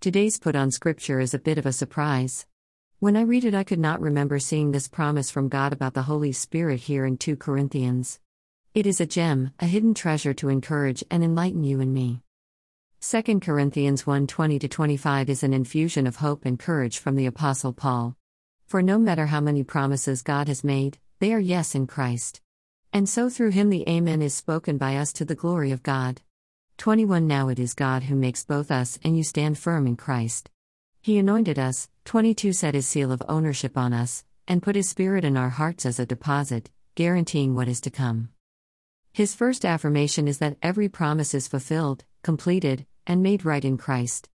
Today's put on scripture is a bit of a surprise. When I read it, I could not remember seeing this promise from God about the Holy Spirit here in 2 Corinthians. It is a gem, a hidden treasure to encourage and enlighten you and me. 2 Corinthians 1 20 25 is an infusion of hope and courage from the Apostle Paul. For no matter how many promises God has made, they are yes in Christ. And so through him the Amen is spoken by us to the glory of God. 21 Now it is God who makes both us and you stand firm in Christ. He anointed us, 22 set his seal of ownership on us, and put his spirit in our hearts as a deposit, guaranteeing what is to come. His first affirmation is that every promise is fulfilled, completed, and made right in Christ.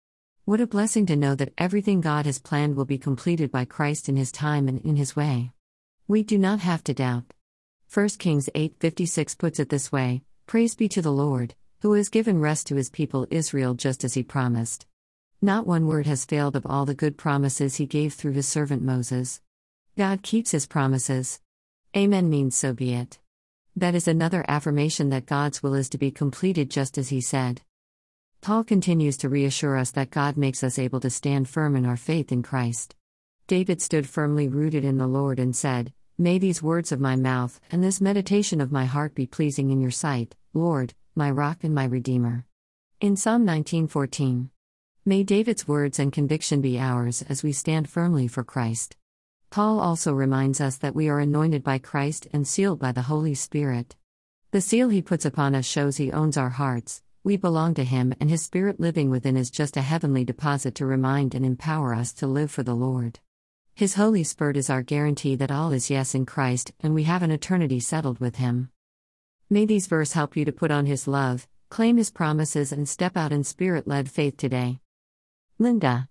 What a blessing to know that everything God has planned will be completed by Christ in his time and in his way. We do not have to doubt. 1 Kings 8:56 puts it this way: Praise be to the Lord, who has given rest to his people Israel just as he promised. Not one word has failed of all the good promises he gave through his servant Moses. God keeps his promises. Amen means so be it. That is another affirmation that God's will is to be completed just as he said. Paul continues to reassure us that God makes us able to stand firm in our faith in Christ. David stood firmly rooted in the Lord and said, May these words of my mouth and this meditation of my heart be pleasing in your sight, Lord, my rock and my redeemer. In Psalm 19:14. May David's words and conviction be ours as we stand firmly for Christ. Paul also reminds us that we are anointed by Christ and sealed by the Holy Spirit. The seal he puts upon us shows he owns our hearts, we belong to Him, and His Spirit living within is just a heavenly deposit to remind and empower us to live for the Lord. His Holy Spirit is our guarantee that all is yes in Christ and we have an eternity settled with Him. May these verses help you to put on His love, claim His promises, and step out in Spirit led faith today. Linda.